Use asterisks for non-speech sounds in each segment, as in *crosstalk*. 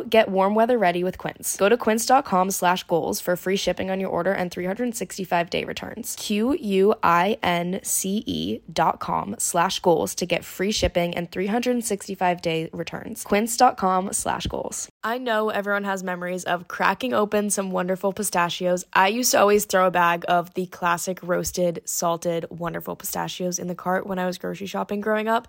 get warm weather ready with Quince. Go to quince.com slash goals for free shipping on your order and 365 day returns. Q U I N C E dot com slash goals to get free shipping and 365 day returns. Quince.com slash goals. I know everyone has memories of cracking open some wonderful pistachios. I used to always throw a bag of the classic roasted, salted, wonderful pistachios in the cart when I was grocery shopping growing up.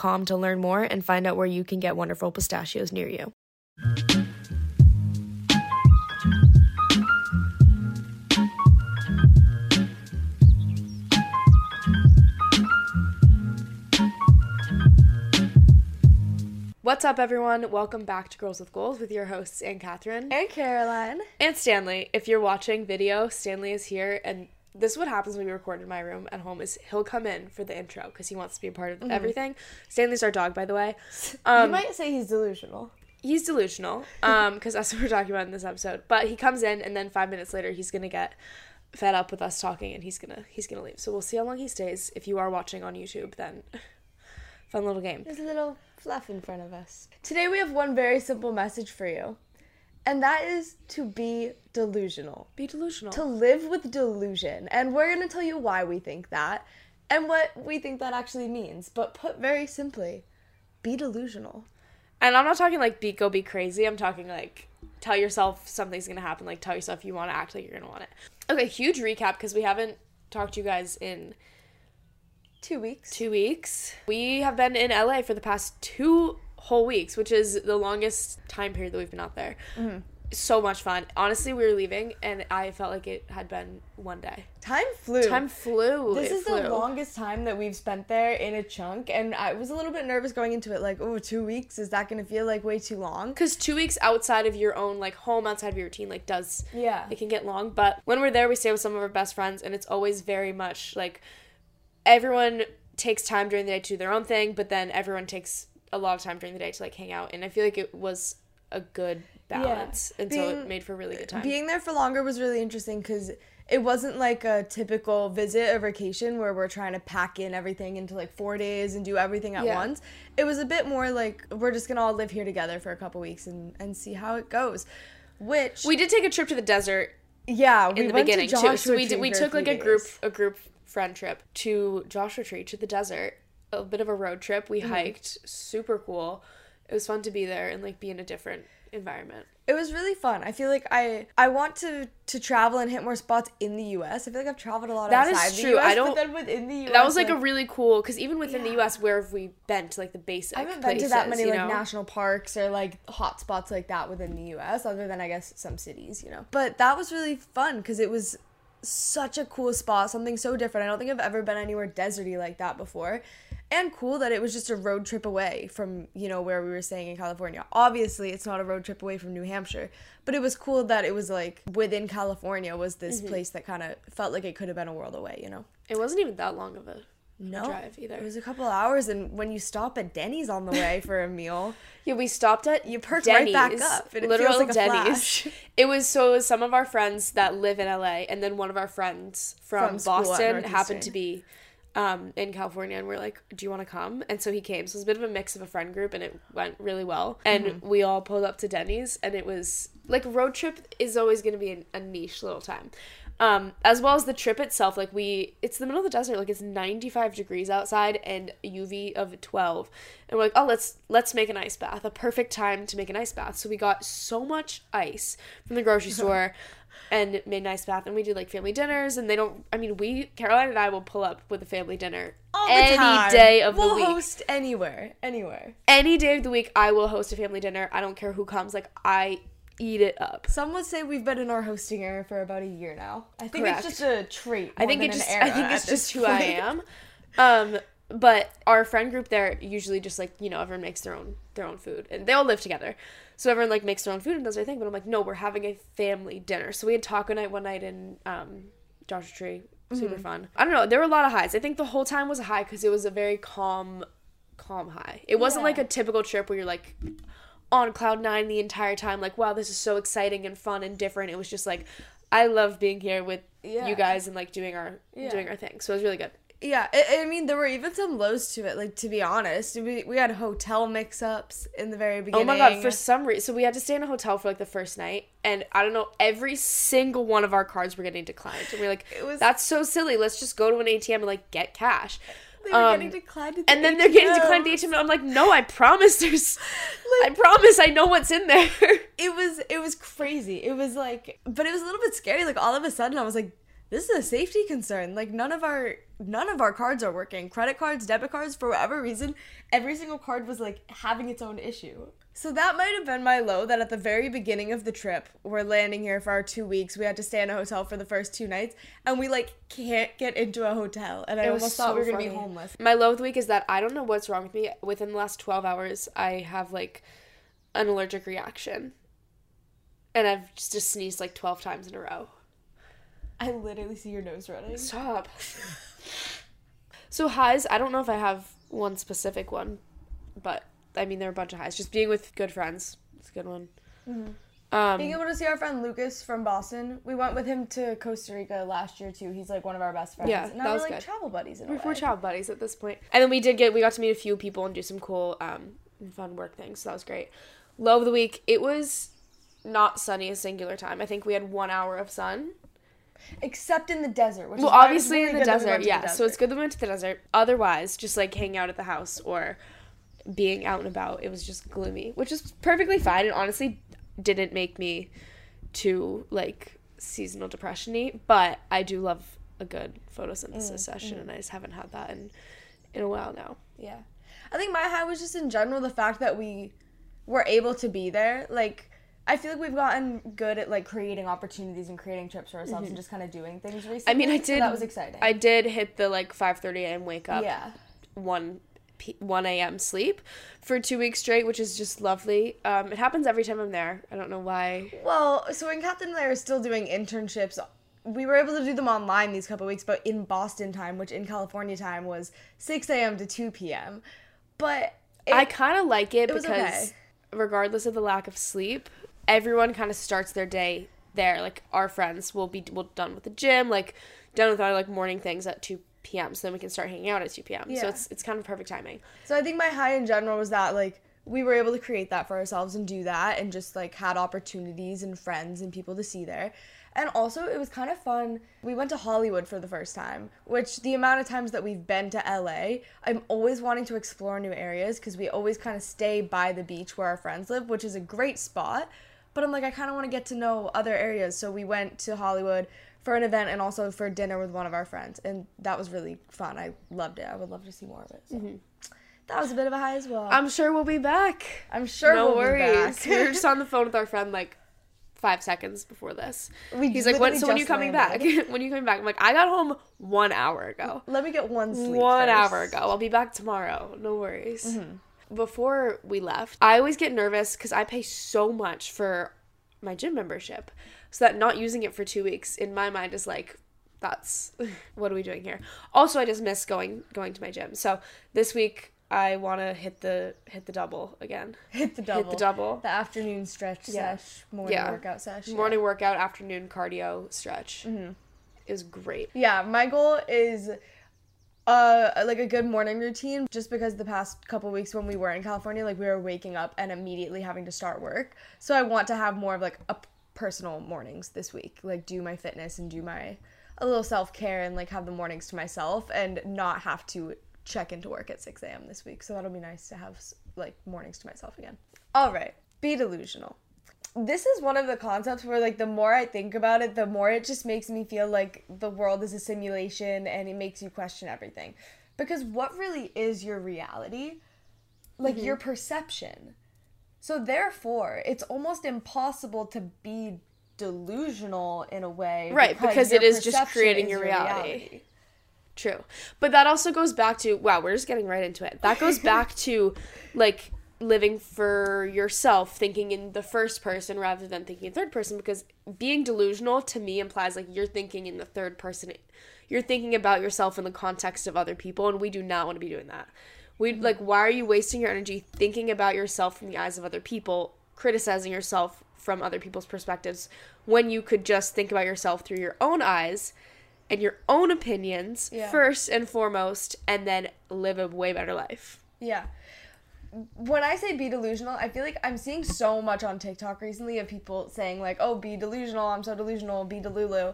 to learn more and find out where you can get wonderful pistachios near you. What's up, everyone? Welcome back to Girls with Goals with your hosts, Ann Catherine And Caroline. and Stanley. If you're watching video, Stanley is here, and this is what happens when we record in my room at home. Is he'll come in for the intro because he wants to be a part of everything. Stanley's our dog, by the way. *laughs* Um, you might say he's delusional. he's delusional um because that's what we're talking about in this episode but he comes in and then five minutes later he's gonna get fed up with us talking and he's gonna he's gonna leave so we'll see how long he stays if you are watching on youtube then *laughs* fun little game There's a little fluff in front of us. Today we have one very simple message for you, and that is to be delusional. be delusional To live with delusion. And we're going to tell you why we think that and what we think that actually means. But put very simply, be delusional. and i'm not talking like be go be crazy i'm talking like tell yourself something's gonna happen like tell yourself you want to act like you're gonna want it okay huge recap because we haven't talked to you guys in Two weeks. two weeks. We have been in LA for the past two whole weeks, which is the longest time period that we've been out there. Mm-hmm. So much fun. Honestly, we were leaving, and I felt like it had been one day. Time flew. Time flew. This It is flew. the longest time that we've spent there in a chunk, and I was a little bit nervous going into it. Like, oh, two weeks is that going to feel like way too long? Because two weeks outside of your own like home, outside of your routine, like does Yeah. it can get long. But when we're there, we stay with some of our best friends, and it's always very much like everyone takes time during the day to do their own thing, but then everyone takes a lot of time during the day to like hang out. And I feel like it was a good balance, and so it made for a really good time. Being there for longer was really interesting because it wasn't like a typical visit or vacation where we're trying to pack in everything into like four days and do everything at Yeah. once. It was a bit more like we're just gonna all live here together for a couple weeks and, and see how it goes. Which we did take a trip to the desert yeah, we in the went beginning to too. So we did we took like a group days. a group friend trip to Joshua Tree to the desert. A bit of a road trip. We Mm-hmm. hiked. Super cool. It was fun to be there and like be in a different environment. It was really fun. I feel like I I want to to travel and hit more spots in the U.S. I feel like I've traveled a lot That is outside the true. U.S. I don't- But then within the U.S. That was like, a really cool because even within the U.S., where have we been to like the basic? I haven't places, been to that many like know? national parks or like hot spots like that within the U.S. Other than I guess some cities, you know. But that was really fun because it was such a cool spot, something so different. I don't think I've ever been anywhere deserty like that before. And cool that it was just a road trip away from, you know, where we were staying in California. Obviously, it's not a road trip away from New Hampshire, but it was cool that it was like within California was this Mm-hmm. place that kind of felt like it could have been a world away, you know? It wasn't even that long of a No. drive either. It was a couple hours, and when you stop at Denny's on the way for a *laughs* meal, Yeah, we stopped at You perked right back up, and it literal feels like Denny's. *laughs* It was so it was some of our friends that live in LA, and then one of our friends from, From Boston happened to be um, in California, and we're like, "Do you want to come?" And so he came. So it was a bit of a mix of a friend group, and it went really well. And Mm-hmm. we all pulled up to Denny's, and it was like road trip is always going to be a, a niche little time. Um, as well as the trip itself, like we, it's the middle of the desert, like it's 95 degrees outside and UV of 12, and we're like, oh, let's let's make an ice bath, a perfect time to make an ice bath. So we got so much ice from the grocery *laughs* store, and ice bath, and we do like family dinners, and they don't, I mean, we Caroline and I will pull up with a family dinner all any time. day of the week. we'll the week, host anywhere, anywhere. any day of the week. I will host a family dinner. I don't care who comes, like I eat it up. Some would say we've been in our hosting era for about a year now. I think Correct. it's just a trait. I think it just I think it's just who I am. Um but our friend group there usually just like, you know, everyone makes their own their own food and they all live together. So everyone like makes their own food and does their thing, but I'm like, no, we're having a family dinner. So we had taco night one night in um Joshua Tree. Super Mm-hmm. fun. I don't know, there were a lot of highs. I think the whole time was a high because it was a very calm calm high. It wasn't Yeah. like a typical trip where you're like on cloud nine the entire time, like, wow, this is so exciting and fun and different. It was just like I love being here with Yeah. you guys and like doing our Yeah. doing our thing. So it was really good. Yeah, I, I mean, there were even some lows to it. Like to be honest, we, we had hotel mix-ups in the very beginning. Oh my god! For some reason, so we had to stay in a hotel for like the first night, and I don't know, every single one of our cards were getting declined. And we are like, It was- "That's so silly. Let's just go to an ATM and like get cash." they were um, getting declined. The And then they're getting declined at the ATM, and I'm like, "No, I promise. There's, I promise. I know what's in there." It was it was crazy. It was like, but it was a little bit scary. Like all of a sudden, I was like, this is a safety concern. Like none of our none of our cards are working. Credit cards, debit cards, for whatever reason, every single card was like having its own issue. So that might have been my low. That at the very beginning of the trip, we're landing here for our two weeks. We had to stay in a hotel for the first two nights, and we like can't get into a hotel. And I It almost thought so we were gonna be homeless. My low of the week is that I don't know what's wrong with me. Within the last 12 hours, I have like an allergic reaction, and I've just, just sneezed like 12 times in a row. I literally see your nose running. Stop. so highs, I don't know if I have one specific one, but I mean there are a bunch of highs. Just being with good friends, it's a good one. Um, Being able to see our friend Lucas from Boston, we went with him to Costa Rica last year too. He's like one of our best friends. Yeah, and that was we're like good. travel buddies in we're, way. we're child buddies at this point. And then we did get we got to meet a few people and do some cool um fun work things. So that was great. Low of the week, it was not sunny a singular time. I think we had one hour of sun. Except in the desert. Which Well, is why it was obviously really in the that we desert, the yeah. So it's good that we went to the desert. Otherwise, just like hanging out at the house or being out and about, it was just gloomy, which is perfectly fine and honestly didn't make me too like seasonal depression-y. But I do love a good photosynthesis Mm, session, and I just haven't had that in in a while now. Yeah. I think my high was just in general the fact that we were able to be there. Like, I feel like we've gotten good at like creating opportunities and creating trips for ourselves and just kind of doing things recently. Mm-hmm. I mean, I so did. that was exciting. I did hit the like 5:30 a.m. wake up. yeah. one p- 1 a.m. sleep for two weeks straight, which is just lovely. Um, it happens every time I'm there. I don't know why. Well, so when Captain and I are still doing internships, we were able to do them online these couple weeks, but in Boston time, which in California time was 6 a.m. to 2 p.m. But it, I kind of like it, it because okay. regardless of the lack of sleep, everyone kind of starts their day there. Like our friends will be will done with the gym, like done with our like morning things at 2 p.m. So then we can start hanging out at 2 p.m. So it's it's kind of perfect timing. So I think my high in general was that like we were able to create that for ourselves and do that and just like had opportunities and friends and people to see there. And also it was kind of fun. We went to Hollywood for the first time, which the amount of times that we've been to LA, I'm always wanting to explore new areas because we always kind of stay by the beach where our friends live, which is a great spot. But I'm like I kind of want to get to know other areas. So we went to Hollywood for an event and also for dinner with one of our friends and that was really fun. I loved it. I would love to see more of it. So. That was a bit of a high as well. I'm sure we'll be back. I'm sure no we'll worries. be back. we were just *laughs* on the phone with our friend like five seconds before this. We He's like, "When? So when are you coming back? *laughs* when are you coming back?" I'm like, "I got home one hour ago. Let me get one sleep. one first. hour ago. I'll be back tomorrow. No worries." Mm-hmm. Before we left, I always get nervous because I pay so much for my gym membership, so that not using it for two weeks in my mind is like, "That's *laughs* what are we doing here?" Also, I just miss going going to my gym. So this week. I want to hit the hit the double again. Hit the double. Hit the double. The afternoon stretch Yeah. sesh, morning Yeah. workout sesh. yeah. morning workout, afternoon cardio stretch. Mm-hmm. It was great. Yeah, my goal is uh like a good morning routine just because the past couple weeks when we were in California like we were waking up and immediately having to start work. So I want to have more of like a personal mornings this week. Like do my fitness and do my a little self-care and like have the mornings to myself and not have to check into work at 6 a.m. this week. So that'll be nice to have like mornings to myself again. All right, be delusional this is one of the concepts where like the more I think about it, the more it just makes me feel like the world is a simulation and it makes you question everything. Because what really is your reality? Like your mm-hmm. perception. So therefore, it's almost impossible to be delusional in a way. Right, because your it is just creating is your reality. True. But that also goes back to wow, we're just getting right into it. That goes *laughs* back to like living for yourself, thinking in the first person rather than thinking in third person because being delusional to me implies like you're thinking in the third person. You're thinking about yourself in the context of other people and we do not want to be doing that. We mm-hmm. like why are you wasting your energy thinking about yourself from the eyes of other people, criticizing yourself from other people's perspectives when you could just think about yourself through your own eyes and your own opinions Yeah. first and foremost and then live a way better life. Yeah. When I say be delusional, I feel like I'm seeing so much on TikTok recently of people saying like, "Oh, be delusional. I'm so delusional. Be delulu,"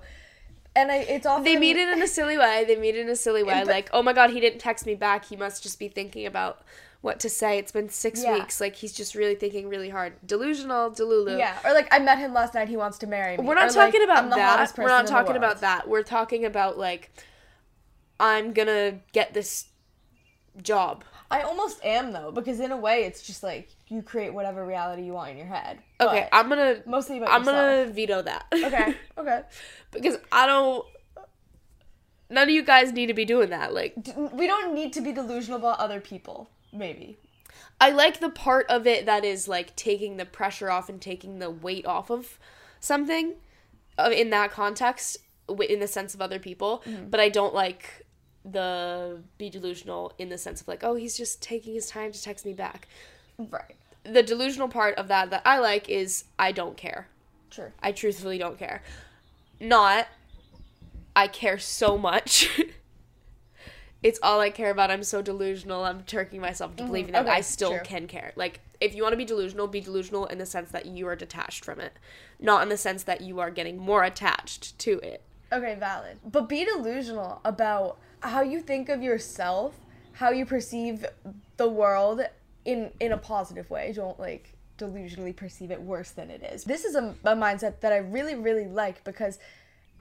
and I, it's often They mean it in a silly way. They mean it in a silly way. but- like, oh my god, he didn't text me back. He must just be thinking about what to say. It's been six Yeah. weeks. Like he's just really thinking really hard. Delusional, delulu. Yeah, or like I met him last night. He wants to marry me. We're not Or, like, talking about I'm that. We're not talking about that. We're talking about like I'm gonna get this job. I almost am though, because in a way, it's just like you create whatever reality you want in your head. Okay, I'm gonna mostly about I'm yourself. gonna veto that. Okay, *laughs* okay. because I don't. None of you guys need to be doing that. Like, We don't need to be delusional about other people. Maybe. I like the part of it that is like taking the pressure off and taking the weight off of something, uh, in that context, in the sense of other people. But I don't like the be delusional in the sense of like, oh, he's just taking his time to text me back. Right. The delusional part of that that I like is I don't care. True. I truthfully don't care. Not, I care so much. *laughs* it's all I care about. I'm so delusional. I'm tricking myself to believing that Mm-hmm. Okay, I still true. can care. Like, if you want to be delusional, be delusional in the sense that you are detached from it, not in the sense that you are getting more attached to it. Okay, valid. But be delusional about how you think of yourself, how you perceive the world in in a positive way. Don't like delusionally perceive it worse than it is. This is a, a mindset that I really really like because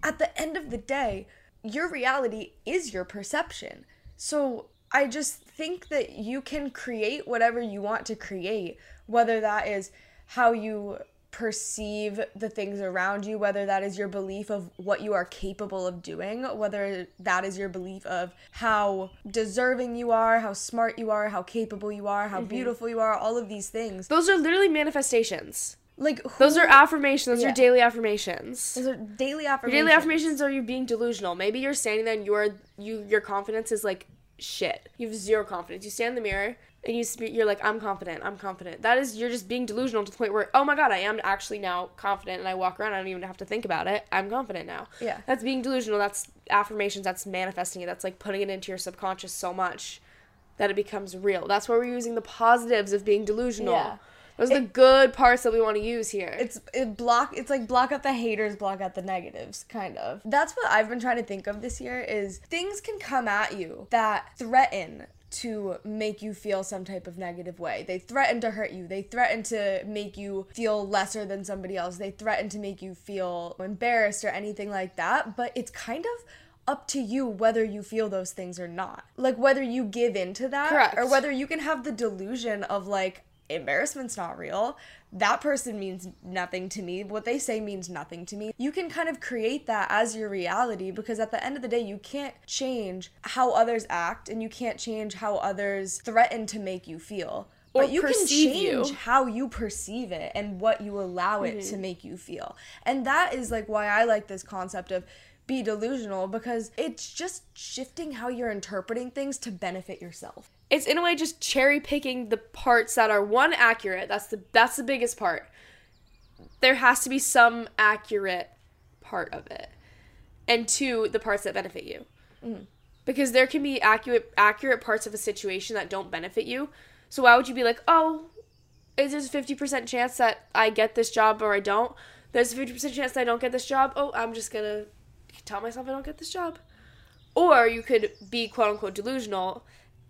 at the end of the day, your reality is your perception. So I just think that you can create whatever you want to create, whether that is how you perceive the things around you, whether that is your belief of what you are capable of doing, whether that is your belief of how deserving you are, how smart you are, how capable you are, how mm-hmm. beautiful you are, all of these things. Those are literally manifestations. Like who, Those are affirmations. Those Yeah. are daily affirmations. those are daily affirmations. Your daily affirmations are you being delusional. Maybe you're standing there and you are you your confidence is like shit. You have zero confidence. You stand in the mirror and you spe- you're like I'm confident. I'm confident. That is you're just being delusional to the point where oh my god, I am actually now confident and I walk around I don't even have to think about it. I'm confident now. Yeah. That's being delusional. That's affirmations. That's manifesting it. That's like putting it into your subconscious so much that it becomes real. That's why we're using the positives of being delusional. Yeah. Those are the good parts that we want to use here. it's it block it's like block out the haters block out the negatives kind of that's what i've been trying to think of this year is things can come at you that threaten to make you feel some type of negative way. They threaten to hurt you. They threaten to make you feel lesser than somebody else. They threaten to make you feel embarrassed or anything like that. But it's kind of up to you whether you feel those things or not. Like whether you give in to that Correct. or whether you can have the delusion of like embarrassment's not real. That person means nothing to me. What they say means nothing to me. You can kind of create that as your reality because at the end of the day, you can't change how others act and you can't change how others threaten to make you feel. Or but you can change you. how you perceive it and what you allow it Mm-hmm. to make you feel. And that is like why I like this concept of be delusional because it's just shifting how you're interpreting things to benefit yourself. It's in a way just cherry picking the parts that are one accurate. That's the that's the biggest part. There has to be some accurate part of it. And two the parts that benefit you. Mm-hmm. Because there can be accurate accurate parts of a situation that don't benefit you. So why would you be like oh is there's a 50% chance that i get this job or i don't? There's a 50% chance that i don't get this job. Oh i'm just gonna tell myself i don't get this job. Or you could be quote unquote delusional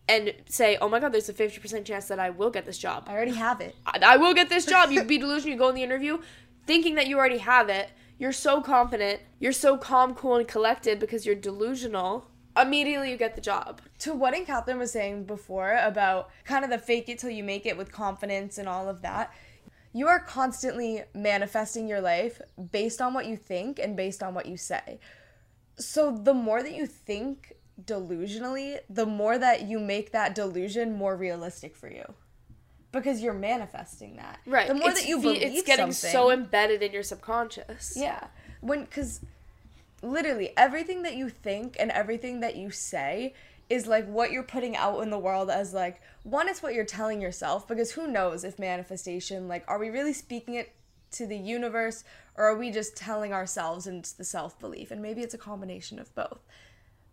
and say, oh my god, there's a 50% chance that I will get this job. I already have it. I, I will get this job. You'd be delusional, you go in the interview thinking that you already have it. You're so confident. You're so calm, cool, and collected because you're delusional. Immediately you get the job. To what Ann Catherine was saying before about kind of the fake it till you make it with confidence and all of that, you are constantly manifesting your life based on what you think and based on what you say. So the more that you think delusionally, the more that you make that delusion more realistic for you. Because you're manifesting that. Right. The more It's that you believe it's getting so embedded in your subconscious. yeah. When because literally everything that you think and everything that you say is like what you're putting out in the world as like one it's what you're telling yourself because who knows if manifestation like are we really speaking it to the universe or are we just telling ourselves and it's the self-belief and maybe it's a combination of both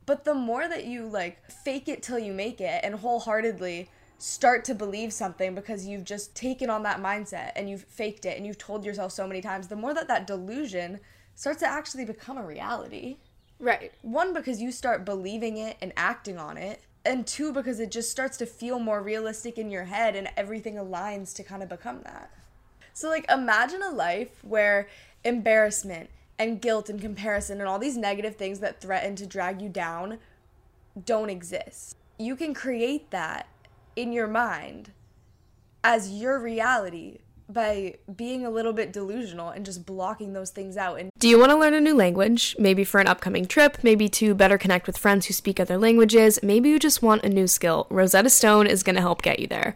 but the more that you like fake it till you make it and wholeheartedly start to believe something because you've just taken on that mindset and you've faked it and you've told yourself so many times, the more that that delusion starts to actually become a reality. Right. One, because you start believing it and acting on it. And two, because it just starts to feel more realistic in your head and everything aligns to kind of become that. So, like, imagine a life where embarrassment and guilt and comparison and all these negative things that threaten to drag you down don't exist. You can create that in your mind as your reality by being a little bit delusional and just blocking those things out and Do you want to learn a new language? Maybe for an upcoming trip, maybe to better connect with friends who speak other languages, maybe you just want a new skill. Rosetta Stone is going to help get you there.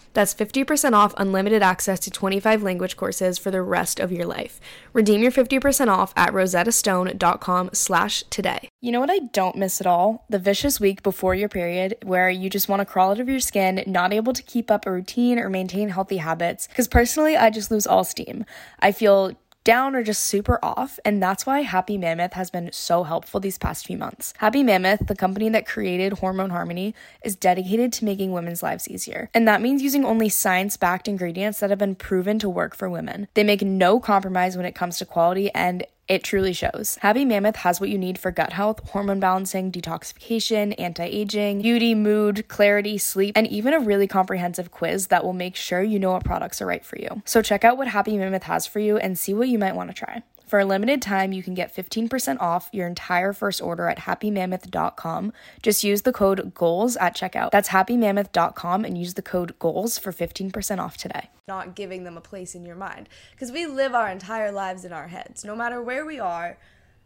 That's 50% off unlimited access to 25 language courses for the rest of your life. Redeem your 50% off at rosettastone.com slash today. You know what I don't miss at all? The vicious week before your period where you just want to crawl out of your skin, not able to keep up a routine or maintain healthy habits. Because personally, I just lose all steam. I feel down or just super off, and that's why Happy Mammoth has been so helpful these past few months. Happy Mammoth, the company that created Hormone Harmony, is dedicated to making women's lives easier. And that means using only science backed ingredients that have been proven to work for women. They make no compromise when it comes to quality and it truly shows. Happy Mammoth has what you need for gut health, hormone balancing, detoxification, anti aging, beauty, mood, clarity, sleep, and even a really comprehensive quiz that will make sure you know what products are right for you. So check out what Happy Mammoth has for you and see what you might want to try. For a limited time, you can get 15% off your entire first order at happymammoth.com. Just use the code GOALS at checkout. That's happymammoth.com and use the code GOALS for 15% off today. not giving them a place in your mind. Because we live our entire lives in our heads. No matter where we are,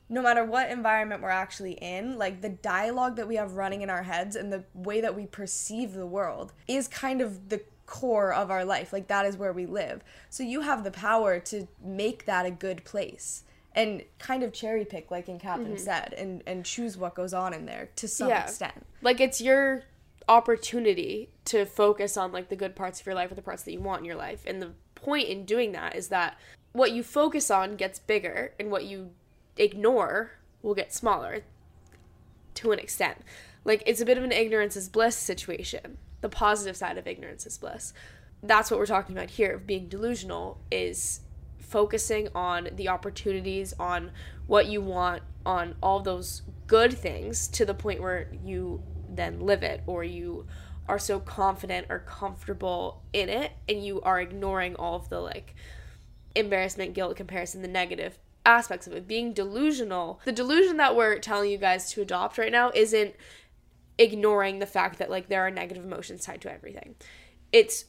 no matter what environment we're actually in, like the dialogue that we have running in our heads and the way that we perceive the world is kind of the core of our life. Like that is where we live. So you have the power to make that a good place and kind of cherry pick, like Ann Catherine mm-hmm. said, and, and choose what goes on in there to some yeah. extent. Like it's your opportunity to focus on like the good parts of your life or the parts that you want in your life. And the point in doing that is that what you focus on gets bigger and what you ignore will get smaller to an extent. Like it's a bit of an ignorance is bliss situation. The positive side of ignorance is bliss. That's what we're talking about here. Being delusional is focusing on the opportunities, on what you want, on all those good things to the point where you then live it or you are so confident or comfortable in it and you are ignoring all of the like embarrassment, guilt, comparison, the negative aspects of it. Being delusional, the delusion that we're telling you guys to adopt right now isn't ignoring the fact that like there are negative emotions tied to everything. It's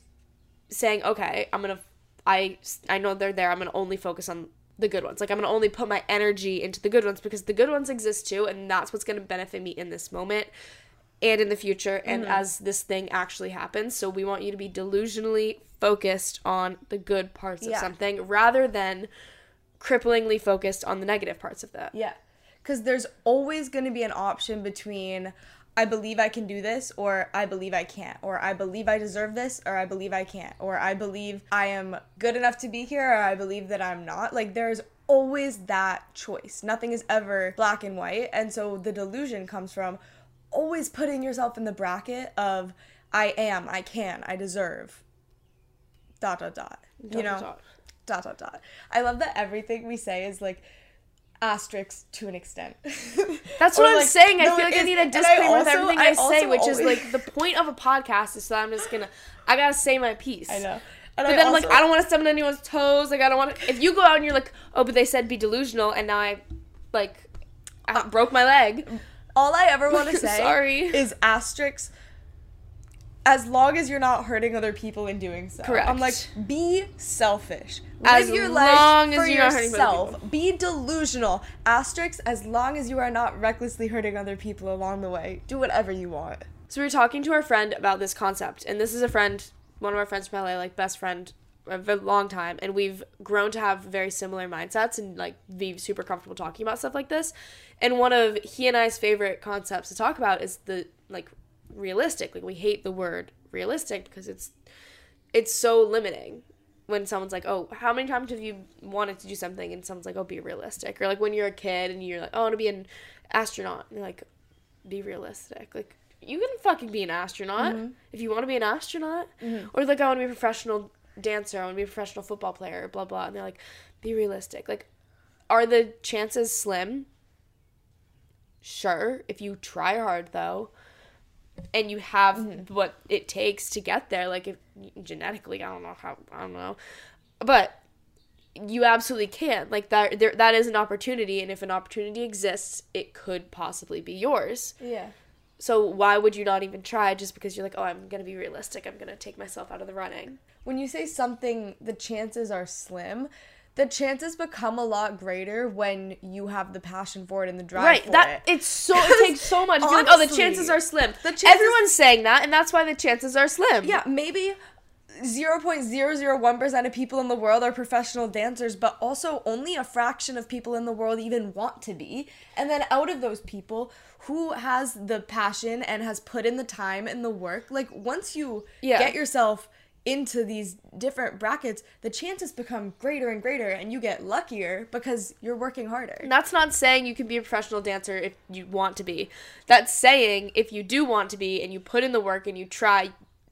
saying, okay, I'm to I I know they're there. I'm to only focus on the good ones. Like I'm to only put my energy into the good ones because the good ones exist too and that's what's to benefit me in this moment and in the future and mm-hmm. as this thing actually happens. So we want you to be delusionally focused on the good parts yeah. of something rather than cripplingly focused on the negative parts of that. Yeah. Cuz there's always going to be an option between I believe I can do this or I believe I can't or I believe I deserve this or I believe I can't or I believe I am good enough to be here or I believe that I'm not. Like there's always that choice. Nothing is ever black and white. And so the delusion comes from always putting yourself in the bracket of I am, I can, I deserve. Dot dot dot. dot you know? Dot. dot dot dot. I love that everything we say is like asterisks to an extent. *laughs* That's what I'm like, saying. No, I feel like I need a disclaimer with everything I, I say, which always... is like the point of a podcast is so I'm just gonna I gotta say my piece. I know. And but I then also... I'm like, I don't want to step on anyone's toes. Like I don't want to. If you go out and you're like, oh, but they said be delusional, and now I, like, I uh, broke my leg. All I ever want to *laughs* say Sorry. is asterisks as long as you're not hurting other people in doing so. Correct. I'm like, be selfish. Live as your life for yourself. Be delusional. Asterisks, as long as you are not recklessly hurting other people along the way. Do whatever you want. So we were talking to our friend about this concept, and this is a friend, one of our friends from LA, like best friend of a long time and we've grown to have very similar mindsets and like be super comfortable talking about stuff like this and one of he and i's favorite concepts to talk about is the like realistic like we hate the word realistic because it's it's so limiting when someone's like oh how many times have you wanted to do something and someone's like oh be realistic or like when you're a kid and you're like oh i want to be an astronaut and you're like be realistic like you can fucking be an astronaut mm-hmm. if you want to be an astronaut mm-hmm. or like i want to be a professional dancer, I want to be a professional football player, blah blah. And they're like, be realistic. Like, are the chances slim? Sure, if you try hard though, and you have mm-hmm. what it takes to get there. Like, if genetically, I don't know how, I don't know, but you absolutely can. Like that, there, that is an opportunity, and if an opportunity exists, it could possibly be yours. Yeah. So why would you not even try just because you're like, oh, I'm gonna be realistic. I'm gonna take myself out of the running. When you say something, the chances are slim. The chances become a lot greater when you have the passion for it and the drive right, for that, it. It's so it *laughs* takes so much. Honestly, like, oh, the chances are slim. The chances, Everyone's saying that, and that's why the chances are slim. Yeah, maybe 0.001% of people in the world are professional dancers, but also only a fraction of people in the world even want to be. And then out of those people, who has the passion and has put in the time and the work, like once you yeah. get yourself into these different brackets, the chances become greater and greater, and you get luckier because you're working harder. That's not saying you can be a professional dancer if you want to be. That's saying if you do want to be and you put in the work and you try,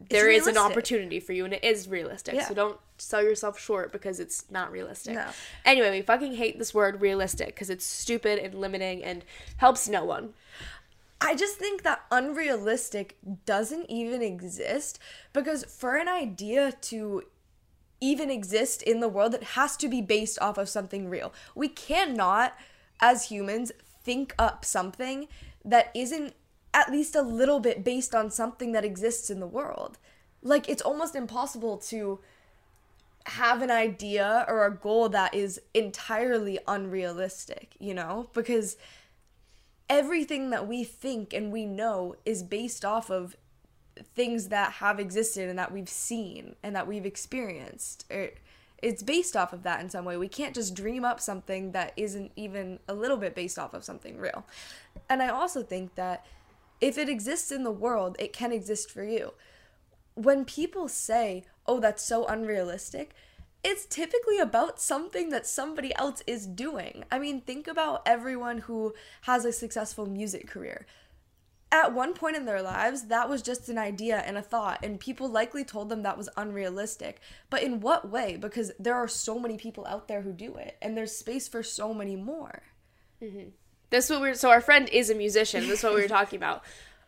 there is an opportunity for you and it is realistic. Yeah. So don't sell yourself short because it's not realistic. No. Anyway, we fucking hate this word realistic because it's stupid and limiting and helps no one. I just think that unrealistic doesn't even exist because for an idea to even exist in the world, it has to be based off of something real. We cannot, as humans, think up something that isn't at least a little bit based on something that exists in the world. Like it's almost impossible to have an idea or a goal that is entirely unrealistic, you know? Because everything that we think and we know is based off of things that have existed and that we've seen and that we've experienced. It, it's based off of that in some way. We can't just dream up something that isn't even a little bit based off of something real. And I also think that if it exists in the world, it can exist for you. When people say, oh, that's so unrealistic, it's typically about something that somebody else is doing. I mean, think about everyone who has a successful music career. At one point in their lives, that was just an idea and a thought, and people likely told them that was unrealistic. But in what way? Because there are so many people out there who do it, and there's space for so many more. Mm-hmm. What we're. So our friend is a musician. This is what we were *laughs* talking about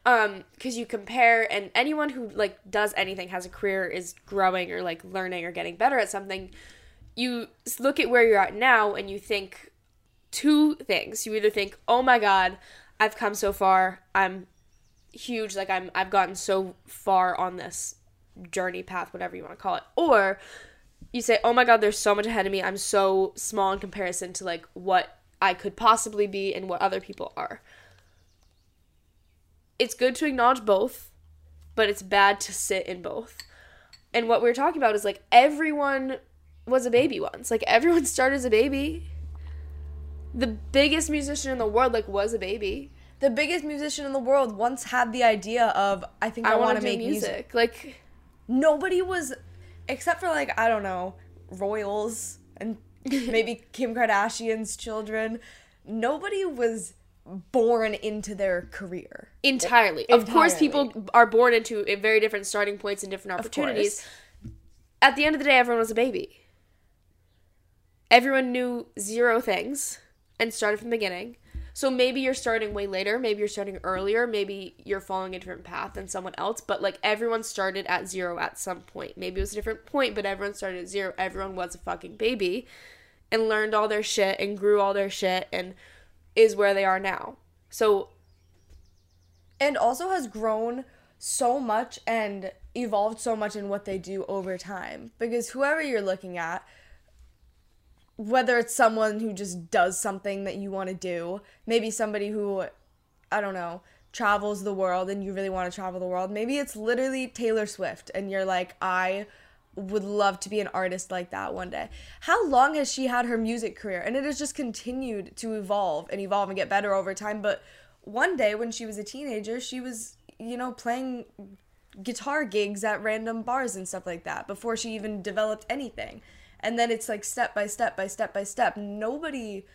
um because you compare and anyone who like does anything has a career is growing or like learning or getting better at something you look at where you're at now and you think two things. You either think oh my god i've come so far. I'm huge. Like i'm i've gotten so far on this journey path whatever you want to call it. Or you say oh my god there's so much ahead of me. I'm so small in comparison to like what i could possibly be and what other people are it's good to acknowledge both, but it's bad to sit in both. And what we are talking about is like everyone was a baby once. Like everyone *laughs* started as a baby. The biggest musician in the world like was a baby. The biggest musician in the world once had the idea of I think I, I want to make music. music. Like nobody was except for like I don't know, royals and *laughs* maybe Kim Kardashian's children. Nobody was born into their career entirely. Of course, people are born into uh, very different starting points and different opportunities. At the end of the day, everyone was a baby. Everyone knew zero things and started from the beginning. So maybe you're starting way later, maybe you're starting earlier, maybe you're following a different path than someone else, but like everyone started at zero at some point. Maybe it was a different point, but everyone started at zero. Everyone was a fucking baby and learned all their shit and grew all their shit and is where they are now. So and also has grown so much and evolved so much in what they do over time because whoever you're looking at whether it's someone who just does something that you want to do, maybe somebody who I don't know, travels the world and you really want to travel the world. Maybe it's literally Taylor Swift and you're like I would love to be an artist like that one day. How long has she had her music career? And it has just continued to evolve and evolve and get better over time. But one day when she was a teenager, she was, you know, playing guitar gigs at random bars and stuff like that before she even developed anything. And then it's like step by step by step by step. Nobody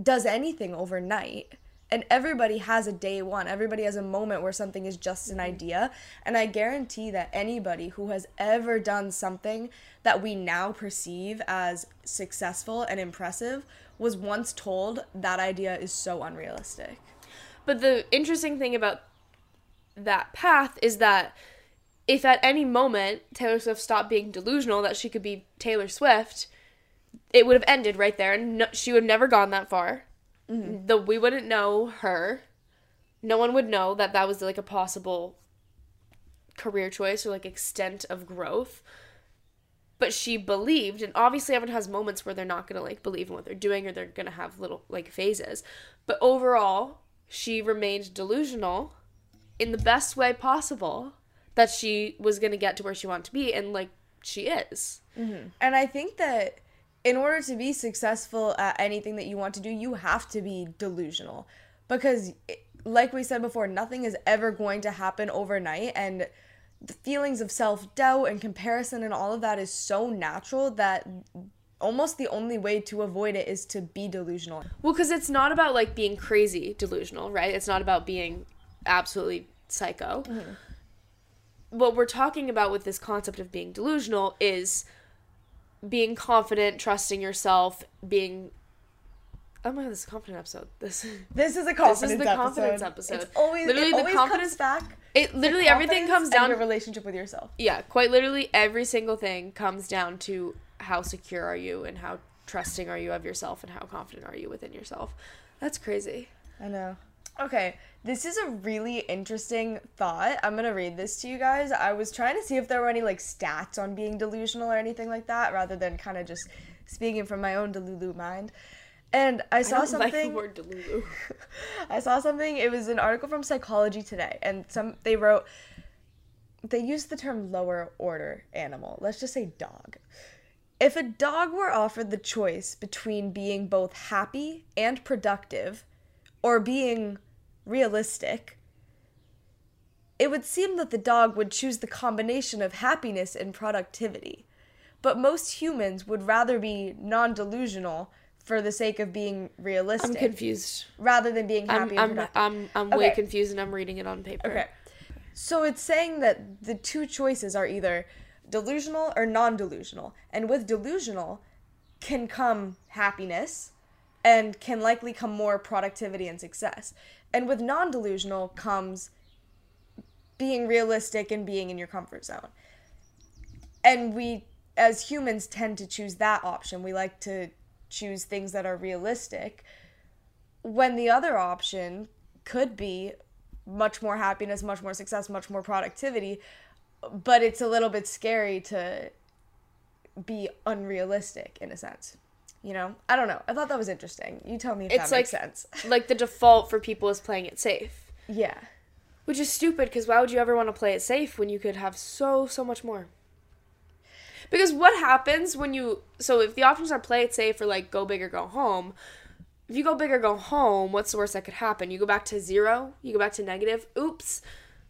does anything overnight and everybody has a day one. Everybody has a moment where something is just an mm-hmm. idea. And i guarantee that anybody who has ever done something that we now perceive as successful and impressive was once told that idea is so unrealistic. But the interesting thing about that path is that if at any moment taylor swift stopped being delusional that she could be taylor swift it would have ended right there and no, she would have never gone that far Mm-hmm. The we wouldn't know her. No one would know that that was like a possible career choice or like extent of growth. But she believed, and obviously everyone has moments where they're not gonna like believe in what they're doing or they're gonna have little like phases. But overall, she remained delusional in the best way possible that she was gonna get to where she wanted to be, and like she is. Mm-hmm. And I think that in order to be successful at anything that you want to do, you have to be delusional. Because, like we said before, nothing is ever going to happen overnight. And the feelings of self doubt and comparison and all of that is so natural that almost the only way to avoid it is to be delusional. Well, because it's not about like being crazy delusional, right? It's not about being absolutely psycho. Mm-hmm. What we're talking about with this concept of being delusional is being confident, trusting yourself, being Oh my god, this is a confident episode. This This is a confidence This is the confidence episode. It's always literally it the always confidence back. It literally everything comes down your relationship with yourself. Yeah, quite literally every single thing comes down to how secure are you and how trusting are you of yourself and how confident are you within yourself. That's crazy. I know. Okay, this is a really interesting thought. I'm gonna read this to you guys. I was trying to see if there were any like stats on being delusional or anything like that, rather than kind of just speaking from my own delulu mind. And I saw I something. like the word delulu. *laughs* I saw something. It was an article from Psychology Today, and some they wrote. They used the term lower order animal. Let's just say dog. If a dog were offered the choice between being both happy and productive, or being realistic, it would seem that the dog would choose the combination of happiness and productivity. But most humans would rather be non delusional for the sake of being realistic I'm confused. rather than being happy I'm and I'm. I'm, I'm way confused and I'm reading it on paper. Okay. So it's saying that the two choices are either delusional or non delusional. And with delusional can come happiness and can likely come more productivity and success. And with non delusional comes being realistic and being in your comfort zone. And we, as humans, tend to choose that option. We like to choose things that are realistic when the other option could be much more happiness, much more success, much more productivity, but it's a little bit scary to be unrealistic in a sense. You know? I don't know. I thought that was interesting. You tell me if It's that makes like- sense. *laughs* Like the default for people is playing it safe. Yeah. Which is stupid because why would you ever want to play it safe when you could have so, so much more? Because what happens when you. So if the options are play it safe or like go big or go home, if you go big or go home, what's the worst that could happen? You go back to zero? You go back to negative? Oops.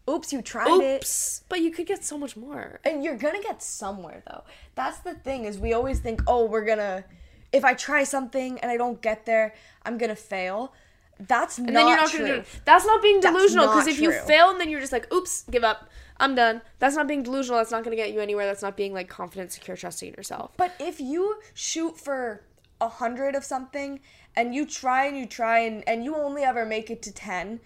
Oops, you tried it. Oops. But you could get so much more. And you're gonna get somewhere though. That's the thing is we always think, oh, we're gonna if I try something and I don't get there, I'm gonna fail. That's And not then you're not true. gonna do it. That's not being delusional because if you fail and then you're just like, oops, give up. I'm done. That's not being delusional. That's not gonna get you anywhere. That's not being like confident, secure, trusting in yourself. But if you shoot for a hundred of something and you try and you try and, and you only ever make it to ten,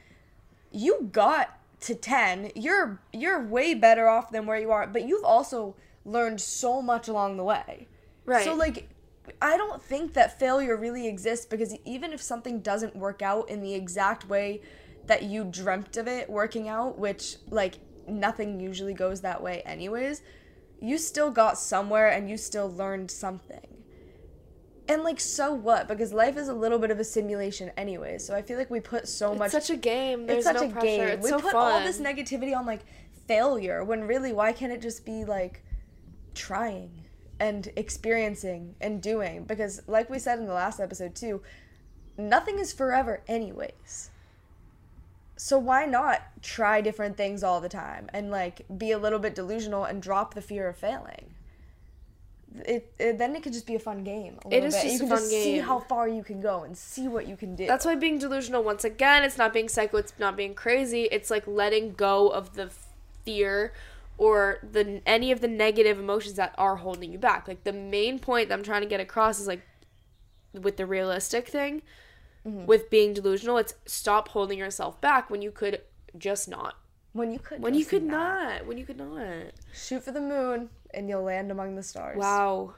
you got to ten. You're you're way better off than where you are, but you've also learned so much along the way. Right. So like I don't think that failure really exists because even if something doesn't work out in the exact way that you dreamt of it working out, which like nothing usually goes that way anyways, you still got somewhere and you still learned something. And like so what? Because life is a little bit of a simulation anyway. So I feel like we put so much It's such a game. There's it's such no a pressure. game. It's we so put fun. all this negativity on like failure when really why can't it just be like trying and experiencing and doing? Because like we said in the last episode too, nothing is forever anyways. So why not try different things all the time and like be a little bit delusional and drop the fear of failing? It, it then it could just be a fun game. A It is bit. just you a can fun just see game. how far you can go and see what you can do. That's why being delusional, once again, it's not being psycho, it's not being crazy. It's like letting go of the fear or the any of the negative emotions that are holding you back. Like the main point that I'm trying to get across is like with the realistic thing, Mm-hmm. with being delusional, it's stop holding yourself back when you could just not. when you could When you could not. not. When you could not. shoot for the moon and you'll land among the stars. Wow.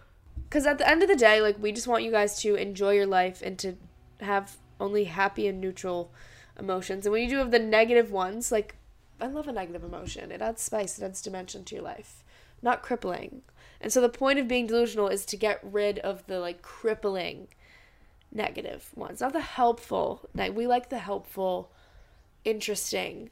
Because at the end of the day, like, we just want you guys to enjoy your life and to have only happy and neutral emotions. And when you do have the negative ones, like, I love a negative emotion. It adds spice, it adds dimension to your life, not crippling. And so the point of being delusional is to get rid of the, like, crippling negative ones, not the helpful. Like, we like the helpful, interesting,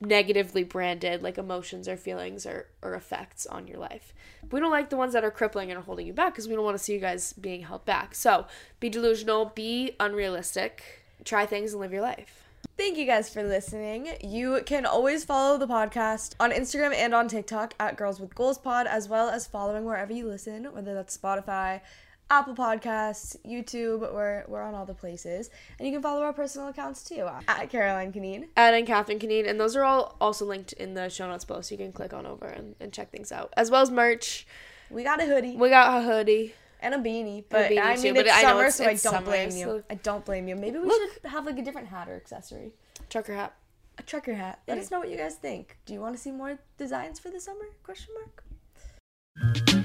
negatively branded like emotions or feelings or, or effects on your life. We don't like the ones that are crippling and are holding you back because we don't want to see you guys being held back. So be delusional, be unrealistic, try things and live your life. Thank you guys for listening. You can always follow the podcast on Instagram and on TikTok at Girls with Goals Pod, as well as following wherever you listen, whether that's Spotify, Apple Podcasts, YouTube. We're, we're on all the places. And you can follow our personal accounts too at Caroline Canine. Ed Ann Catherine Canine, and those are all also linked in the show notes below, so you can click on over and, and check things out. As well as merch. We got a hoodie We got a hoodie. And a beanie, but beanie I too, mean but it's I summer, it's- so I don't summer, blame so- you. I don't blame you. Maybe we Look. should have like a different hat or accessory. Trucker hat. A trucker hat. Let Yeah. us know what you guys think. Do you want to see more designs for the summer? Question mark.